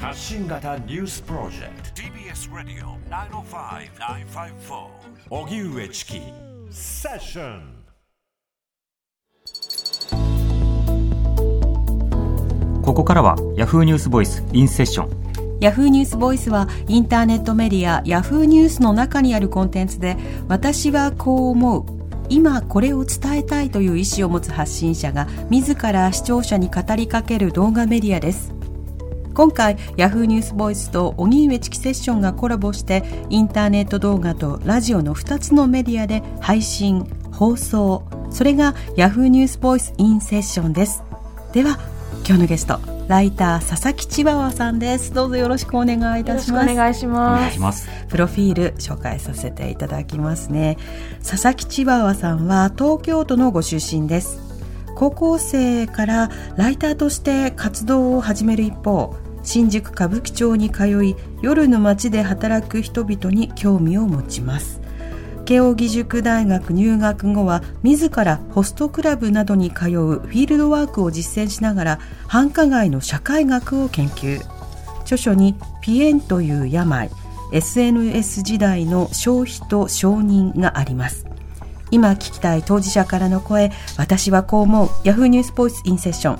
発信型ニュースプロジェクト。TBS ラディオ905-954おぎゅうえちきセッションここからは Yahoo ニュースボイスインセッション。ヤフーニュースボイスはインターネットメディアヤフーニュースの中にあるコンテンツで私はこう思う。今これを伝えたいという意思を持つ発信者が自ら視聴者に語りかける動画メディアです今回ヤフーニュースボイスと荻上チキセッションがコラボしてインターネット動画とラジオの2つのメディアで配信放送。それがヤフーニュースボイスインセッションです。では今日のゲストライター佐々木千葉和さんです。どうぞよろしくお願いいたします。お願いします。プロフィール紹介させていただきますね。佐々木千葉和さんは東京都のご出身です。高校生からライターとして活動を始める一方新宿歌舞伎町に通い夜の街で働く人々に興味を持ちます。慶應義塾大学入学後は自らホストクラブなどに通うフィールドワークを実践しながら繁華街の社会学を研究。著書に「ピエンという病 SNS 時代の消費と承認」があります。今聞きたい当事者からの声私はこう思う。Yahoo ニュースボイスインセッション。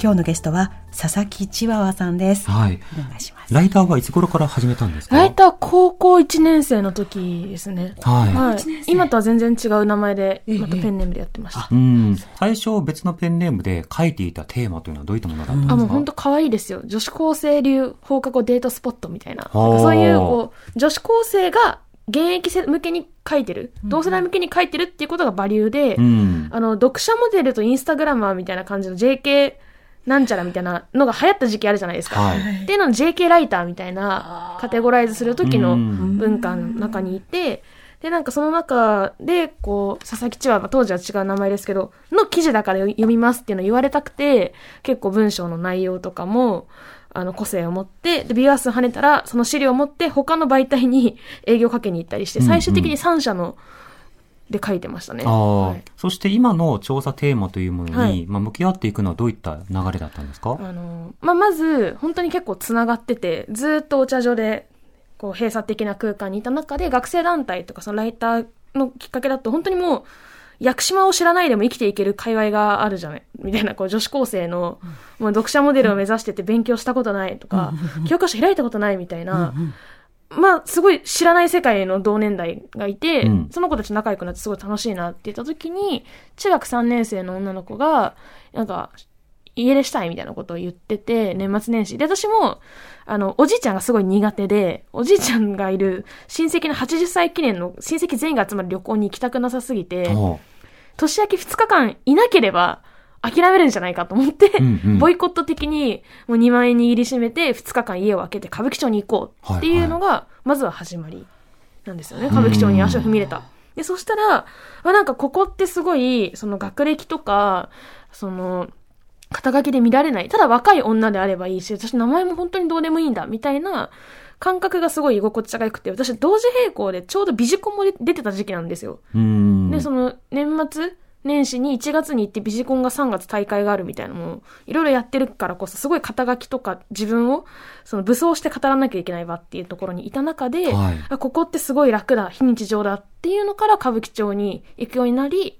今日のゲストは佐々木千葉和さんです。はい。お願いします。ライターはいつ頃から始めたんですか？ライター高校1年生の時ですね。はい、はい。今とは全然違う名前で、ええ。またペンネームでやってました。うん。最初別のペンネームで書いていたテーマというのはどういったものだったんですか？あ、もう本当可愛いですよ。女子高生流放課後デートスポットみたいな。なそういう、こう、女子高生が現役生向けに書いてる、同世代向けに書いてるっていうことがバリューで、うん。あの、読者モデルとインスタグラマーみたいな感じの JK なんちゃらみたいなのが流行った時期あるじゃないですか。はい。っていうのを JK ライターみたいなカテゴライズする時のうん。文化の中にいて、で、なんかその中で、こう、佐々木千葉は当時は違う名前ですけど、の記事だから読みますっていうのを言われたくて、結構文章の内容とかも、あの、個性を持って、で、ビュアー数跳ねたら、その資料を持って他の媒体に営業かけに行ったりして、最終的に3社の、で書いてましたね。はい。そして今の調査テーマというものに、はい。まあ、向き合っていくのはどういった流れだったんですか？あの、まあ、まず、本当に結構つながってて、ずーっとお茶所で、こう、閉鎖的な空間にいた中で、学生団体とか、そのライターのきっかけだと、本当にもう、屋久島を知らないでも生きていける界隈があるじゃない？みたいな、こう、女子高生の、もう読者モデルを目指してて勉強したことないとか、教科書開いたことないみたいな、まあ、すごい知らない世界の同年代がいて、うんその子たちと仲良くなってすごい楽しいなって言った時に、中学3年生の女の子が、なんか、家出したいみたいなことを言ってて、年末年始。で、私も、あの、おじいちゃんがすごい苦手で、おじいちゃんがいる親戚の80歳記念の親戚全員が集まる旅行に行きたくなさすぎて、お年明け2日間いなければ諦めるんじゃないかと思って、うんうんボイコット的にもう2万円握りしめて2日間家を空けて歌舞伎町に行こうっていうのが、まずは始まりなんですよね。歌舞伎町に足を踏み入れた。で、そしたら、あなんかここってすごい、その学歴とか、その、肩書きで見られない。ただ若い女であればいいし、私名前も本当にどうでもいいんだ、みたいな感覚がすごい居心地が良くて、私同時並行でちょうどビジコンも出出てた時期なんですよ。うん。で、その年末年始に1月に行ってビジコンが3月大会があるみたいなのもいろいろやってるからこそすごい肩書きとか自分をその武装して語らなきゃいけない場っていうところにいた中で、はい。あここってすごい楽だ非日常だっていうのから歌舞伎町に行くようになり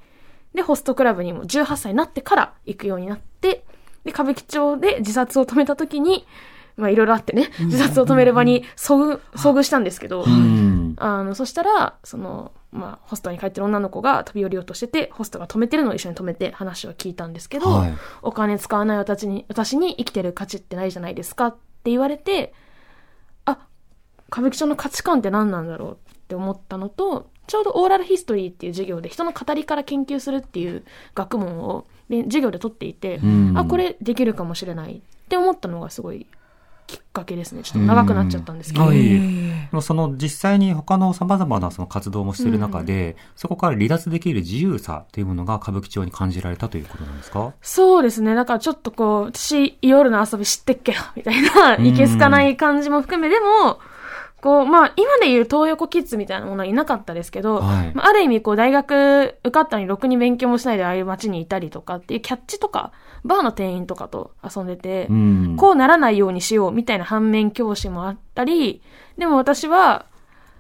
でホストクラブにも18歳になってから行くようになってで歌舞伎町で自殺を止めた時にまあいろいろあってね自殺を止める場に遭遇遭遇したんですけど、うん。あの、そしたら、その、まあ、ホストに帰ってる女の子が飛び降りようとしてて、ホストが止めてるのを一緒に止めて話を聞いたんですけど、はい。お金使わない私に、私に生きてる価値ってないじゃないですかって言われて、あ、歌舞伎町の価値観って何なんだろうって思ったのと、ちょうどオーラルヒストリーっていう授業で人の語りから研究するっていう学問をで授業で取っていて、ん。あ、これできるかもしれないって思ったのがすごいきっかけですね。ちょっと長くなっちゃったんですけど。はい。その実際に他の様々なその活動もしている中で、そこから離脱できる自由さというものが歌舞伎町に感じられたということなんですか？そうですね。だからちょっとこう、私、夜の遊び知ってっけよ、みたいな、いけすかない感じも含め、でも、こう、まあ、今で言う東横キッズみたいなものはいなかったですけど、はいまあ、ある意味、こう、大学受かったのにろくに勉強もしないでああいう街にいたりとかっていうキャッチとか、バーの店員とかと遊んでて、うん。こうならないようにしようみたいな反面教師もあったり、でも私は、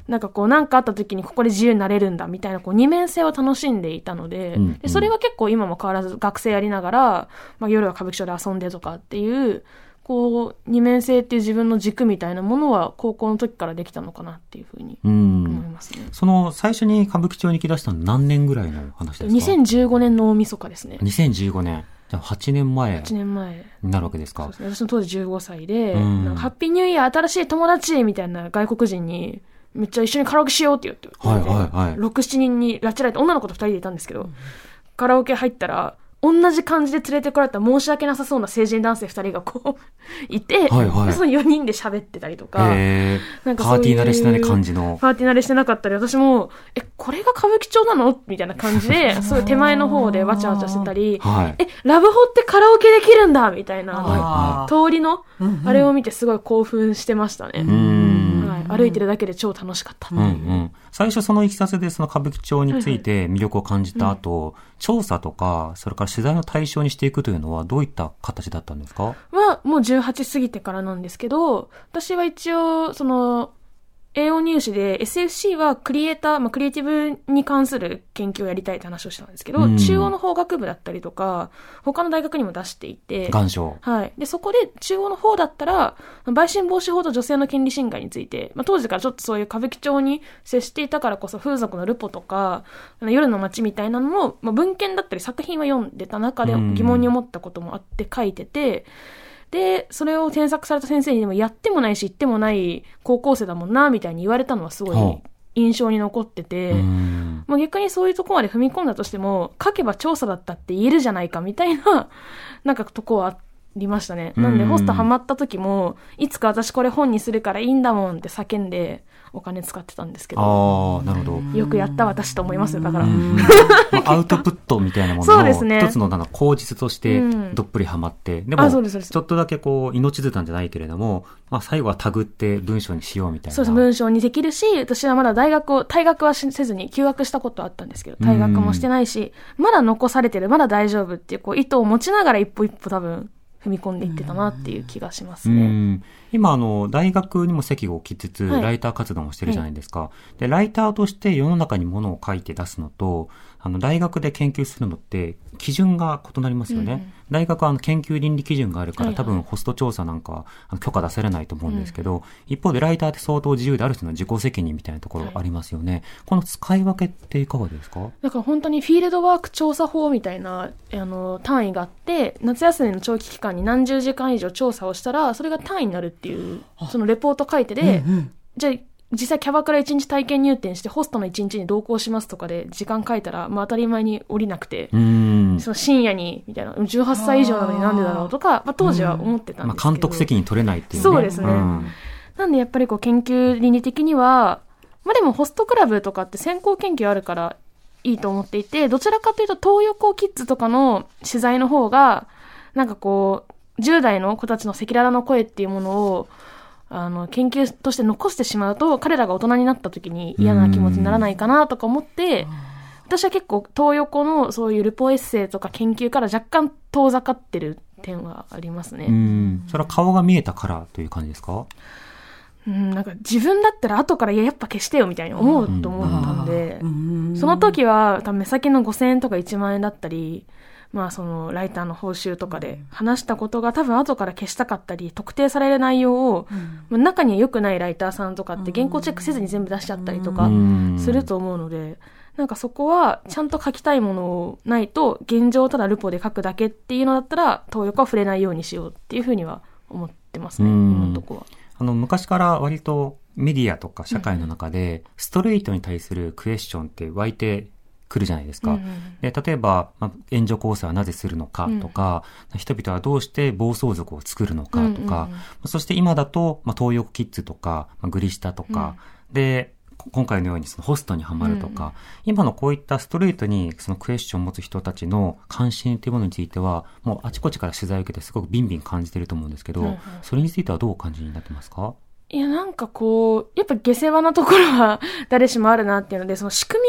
なんかこう、なんかあった時にここで自由になれるんだみたいな、こう、二面性を楽しんでいたので、うんうんでそれは結構今も変わらず学生やりながら、まあ、夜は歌舞伎町で遊んでとかっていう、こう、二面性っていう自分の軸みたいなものは高校の時からできたのかなっていうふうにう思いん。ますね。その、最初に歌舞伎町に行き出したのは何年ぐらいの話ですか？2015年の大晦日ですね。2015年。じゃあ8年前1年前。になるわけですか？そうですね。私の当時15歳で、ハッピーニューイヤー新しい友達みたいな外国人に、めっちゃ一緒にカラオケしようって言って、はいはいはい6、7人に拉致られて、女の子と2人でいたんですけど、カラオケ入ったら、同じ感じで連れてこられた申し訳なさそうな成人男性2人がこう、いて、はいはいでその4人で喋ってたりとか、なんかそういうパーティー慣れしてない感じの。パーティー慣れしてなかったり、私も、え、これが歌舞伎町なの？みたいな感じで、そういう手前の方でわちゃわちゃしてたり、はい。え、ラブホってカラオケできるんだ？みたいな、は通りの、あれを見てすごい興奮してましたね。うーん。はい、歩いてるだけで超楽しかった。うんうん。最初そのいきさつでその歌舞伎町について魅力を感じた後、調査とか、それから取材の対象にしていくというのはどういった形だったんですか？は、もう18過ぎてからなんですけど、私は一応、その、栄養入試で SFC はクリエイター、まあ、クリエイティブに関する研究をやりたいって話をしたんですけど、うん中央の法学部だったりとか、他の大学にも出していて、願書。はい。で、そこで中央の方だったら、売春防止法と女性の権利侵害について、まあ、当時からちょっとそういう歌舞伎町に接していたからこそ風俗のルポとか、夜の街みたいなのも、まあ、文献だったり作品は読んでた中でうん疑問に思ったこともあって書いてて、で、それを添削された先生にでもやってもないし、言ってもない高校生だもんな、みたいに言われたのはすごはい印象に残ってて、うーん。まあ、逆にそういうとこまで踏み込んだとしても、書けば調査だったって言えるじゃないかみたいな、なんかとこはありましたね。なんで、うんホストハマった時も、いつか私これ本にするからいいんだもんって叫んで、お金使ってたんですけど、ああ、なるほど。よくやった私と思いますよ、だから。うん。まあアウトプットみたいなものそうですね。の一つのなんか口実としてうん。どっぷりハマって、でもあそうですそうです。ちょっとだけこう命綱じゃないけれども、まあ最後はタグって文章にしようみたいな。そうです、文章にできるし、私はまだ大学を、退学はしせずに休学したことはあったんですけど、退学もしてないし、まだ残されてる、まだ大丈夫っていう、こう、意図を持ちながら一歩一歩多分、踏み込んでいってたなっていう気がしますうね。ん今、あの、大学にも席を置きつつ、はいライター活動もしてるじゃないですか。で、ライターとして世の中にものを書いて出すのと、あの、大学で研究するのって、基準が異なりますよね。うんうん。大学はあの研究倫理基準があるから、はいはい。多分ホスト調査なんか許可出せれないと思うんですけど、一方でライターって相当自由である種の自己責任みたいなところありますよね。この使い分けっていかがですか？だから本当にフィールドワーク調査法みたいなあの単位があって夏休みの長期期間に何十時間以上調査をしたらそれが単位になるっていうそのレポート書いてで、じゃあ実際キャバクラ1日体験入店してホストの1日に同行しますとかで時間書いたら、まあ、当たり前に降りなくて。その深夜にみたいな18歳以上なのになんでだろうとかまあ、当時は思ってたんまあ、ですけど、監督責任取れないっていうね。そうですね。ん。なんでやっぱりこう研究倫理的には、まあでもホストクラブとかって先行研究あるからいいと思っていて、どちらかというと東横キッズとかの取材の方が、なんかこう、10代の子たちの赤裸々の声っていうものを、あの、研究として残してしまうと、彼らが大人になった時に嫌な気持ちにならないかなとか思って、私は結構東横のそういうルポエッセイとか研究から若干遠ざかってる点はありますね。うん。それは顔が見えたからという感じですか？うん、なんか自分だったら後からいややっぱ消してよみたいに思うと思ったんで、その時は多分目先の5000円とか1万円だったり、まあそのライターの報酬とかで話したことが多分後から消したかったり、特定される内容を、まあ中には良くないライターさんとかって原稿チェックせずに全部出しちゃったりとかうん。すると思うので、なんかそこはちゃんと書きたいものをないと、現状をただルポで書くだけっていうのだったら、東横は触れないようにしようっていうふうには思ってますね、うん。今のとこは。あの、昔から割とメディアとか社会の中で、ストレートに対するクエスチョンって湧いてくるじゃないですか。うんうんで例えば、まあ、援助交際はなぜするのかとか、人々はどうして暴走族を作るのかとか、うんうん。うんそして今だと、まあ、東横キッズとか、まあ、グリシタとか、で、こ今回のようにそのホストにはまるとか、今のこういったストレートにそのクエスチョンを持つ人たちの関心というものについては、もうあちこちから取材を受けてすごくビンビン感じてると思うんですけど、それについてはどうお感じになってますか？いや、なんかこう、やっぱ下世話なところは 誰しもあるなっていうので、その仕組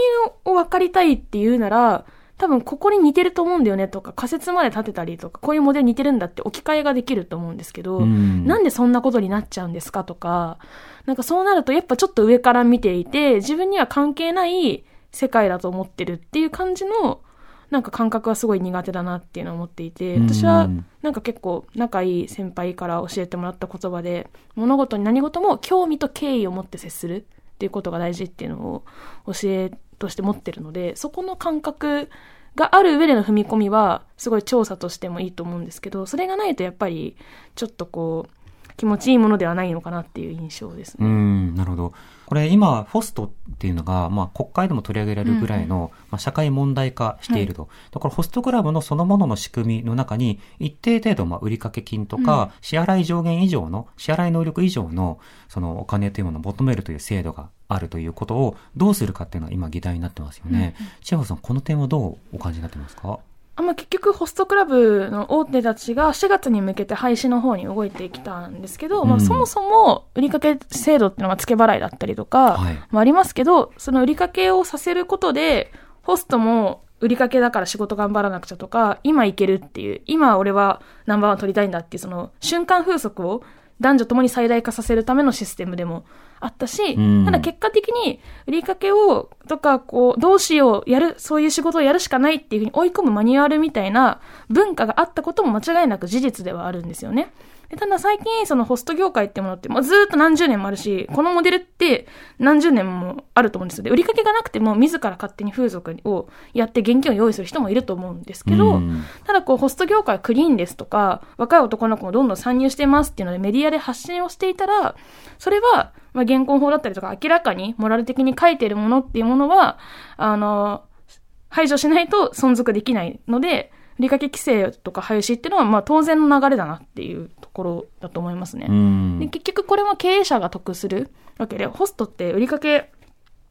みを分かりたいっていうなら、多分ここに似てると思うんだよねとか、仮説まで立てたりとか、こういうモデル似てるんだって置き換えができると思うんですけど、うん。なんでそんなことになっちゃうんですかとか、なんかそうなるとやっぱちょっと上から見ていて、自分には関係ない世界だと思ってるっていう感じの、なんか感覚はすごい苦手だなっていうのを思っていて、私はうんなんか結構仲いい先輩から教えてもらった言葉で、物事に何事も興味と敬意を持って接するっていうことが大事っていうのを教えとして持ってるので、そこの感覚がある上での踏み込みは、すごい調査としてもいいと思うんですけど、それがないとやっぱり、ちょっとこう、気持ちいいものではないのかなっていう印象ですうね。ん、なるほど。これ今、ホストっていうのが、まあ国会でも取り上げられるぐらいの、まあ社会問題化していると。だからホストクラブのそのものの仕組みの中に、一定程度、まあ売掛金とか、支払い上限以上の、支払い能力以上の、そのお金というものを求めるという制度があるということをどうするかっていうのは今議題になってますよね。千葉さん、この点はどうお感じになってますか？あまあ、結局ホストクラブの大手たちが4月に向けて廃止の方に動いてきたんですけど、まあ、うんそもそも売掛制度っていうのは付け払いだったりとか、はい。まあ、ありますけど、その売掛をさせることで、ホストも売掛だから仕事頑張らなくちゃとか、今いけるっていう、今俺はナンバーワン取りたいんだっていう、その瞬間風速を男女ともに最大化させるためのシステムでもあったし、うんただ結果的に売掛を、とか、こう、どうしよう、やる、そういう仕事をやるしかないっていうふうに追い込むマニュアルみたいな文化があったことも間違いなく事実ではあるんですよね。でただ最近、そのホスト業界ってものって、もうずーっと何十年もあるし、このモデルって何十年もあると思うんですよ。で、売りかけがなくても自ら勝手に風俗をやって現金を用意する人もいると思うんですけど、うんただこう、ホスト業界はクリーンですとか、若い男の子もどんどん参入してますっていうのでメディアで発信をしていたら、それは、まあ、現行法だったりとか、明らかにモラル的に書いているものっていうものは、あの、排除しないと存続できないので、売掛規制とか廃止っていうのは、まあ当然の流れだなっていうところだと思いますね。うんで結局これも経営者が得するわけで、ホストって売りかけ、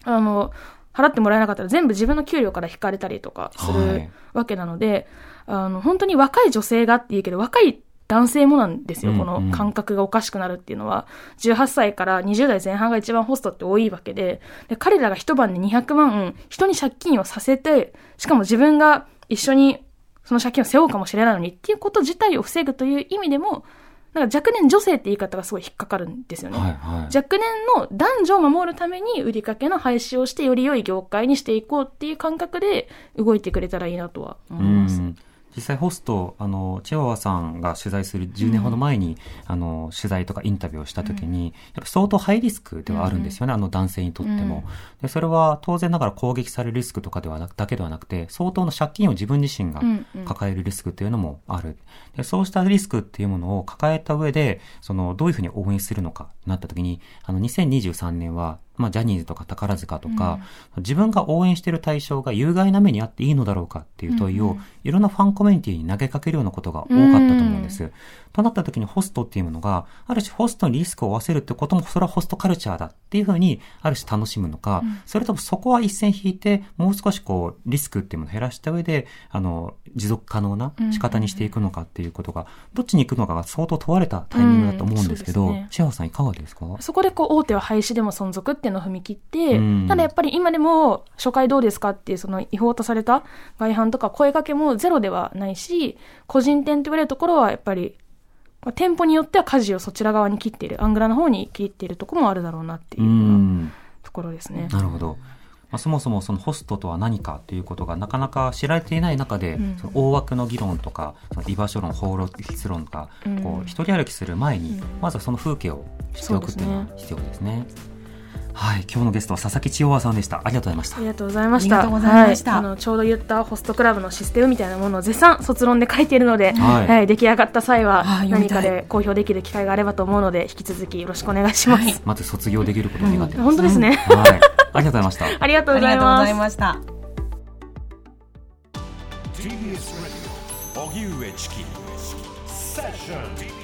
あの、払ってもらえなかったら全部自分の給料から引かれたりとかすはるいわけなので、あの、本当に若い女性がって言うけど、若い男性もなんですよ、うんこの感覚がおかしくなるっていうのは。18歳から20代前半が一番ホストって多いわけで、で彼らが一晩で200万、人に借金をさせて、しかも自分が一緒にその借金を背負うかもしれないのにっていうこと自体を防ぐという意味でも、なんか若年女性って言い方がすごい引っかかるんですよね。はいはい。若年の男女を守るために売りかけの廃止をしてより良い業界にしていこうっていう感覚で動いてくれたらいいなとは思います。うん実際ホスト、あの、チワワさんが取材する10年ほど前に、あの、取材とかインタビューをしたときに、やっぱ相当ハイリスクではあるんですよね、あの男性にとっても。で、それは当然ながら攻撃されるリスクとかではなく、だけではなくて、相当の借金を自分自身が抱えるリスクっていうのもある。で、そうしたリスクっていうものを抱えた上で、その、どういうふうに応援するのか、なったときに、あの、2023年は、まあ、ジャニーズとか宝塚とか、自分が応援している対象が有害な目にあっていいのだろうかっていう問いを、いろんなファンコミュニティに投げかけるようなことが多かったと思うんです。となった時にホストっていうものが、ある種ホストにリスクを負わせるってことも、それはホストカルチャーだっていうふうに、ある種楽しむのか、それともそこは一線引いて、もう少しこう、リスクっていうものを減らした上で、あの、持続可能な仕方にしていくのかっていうことが、どっちに行くのかが相当問われたタイミングだと思うんですけど、シェアさんいかがですか？そこでこう大手は廃止でも存続っていうのを踏み切って、うんただやっぱり今でも初回どうですかっていうその違法とされた外反とか声かけもゼロではないし、個人店って言われるところはやっぱり、まあ店舗によっては舵をそちら側に切っている、アングラの方に切っているところもあるだろうなっていうところですね。なるほど。まあ、そもそもそのホストとは何かということがなかなか知られていない中で、うんその大枠の議論とか、その居場所論、法律論とか、うんこう、一人歩きする前に、うんまずはその風景を知っておくっていうのは必要ですね。はい。今日のゲストは佐々木千代和さんでした。ありがとうございましたあり。がとうございました。ありがとうございましたはいあのちょうど言ったホストクラブのシステムみたいなものを絶賛卒論で書いているので、はいはい出来上がった際は何かで公表できる機会があればと思うので、引き続きよろしくお願いします。はいまず卒業できることを願ってます。本当ですね。はい。ありがとうございました。ありがとうありがとうごございます。ざいました。TBS Radio 荻上チキセッション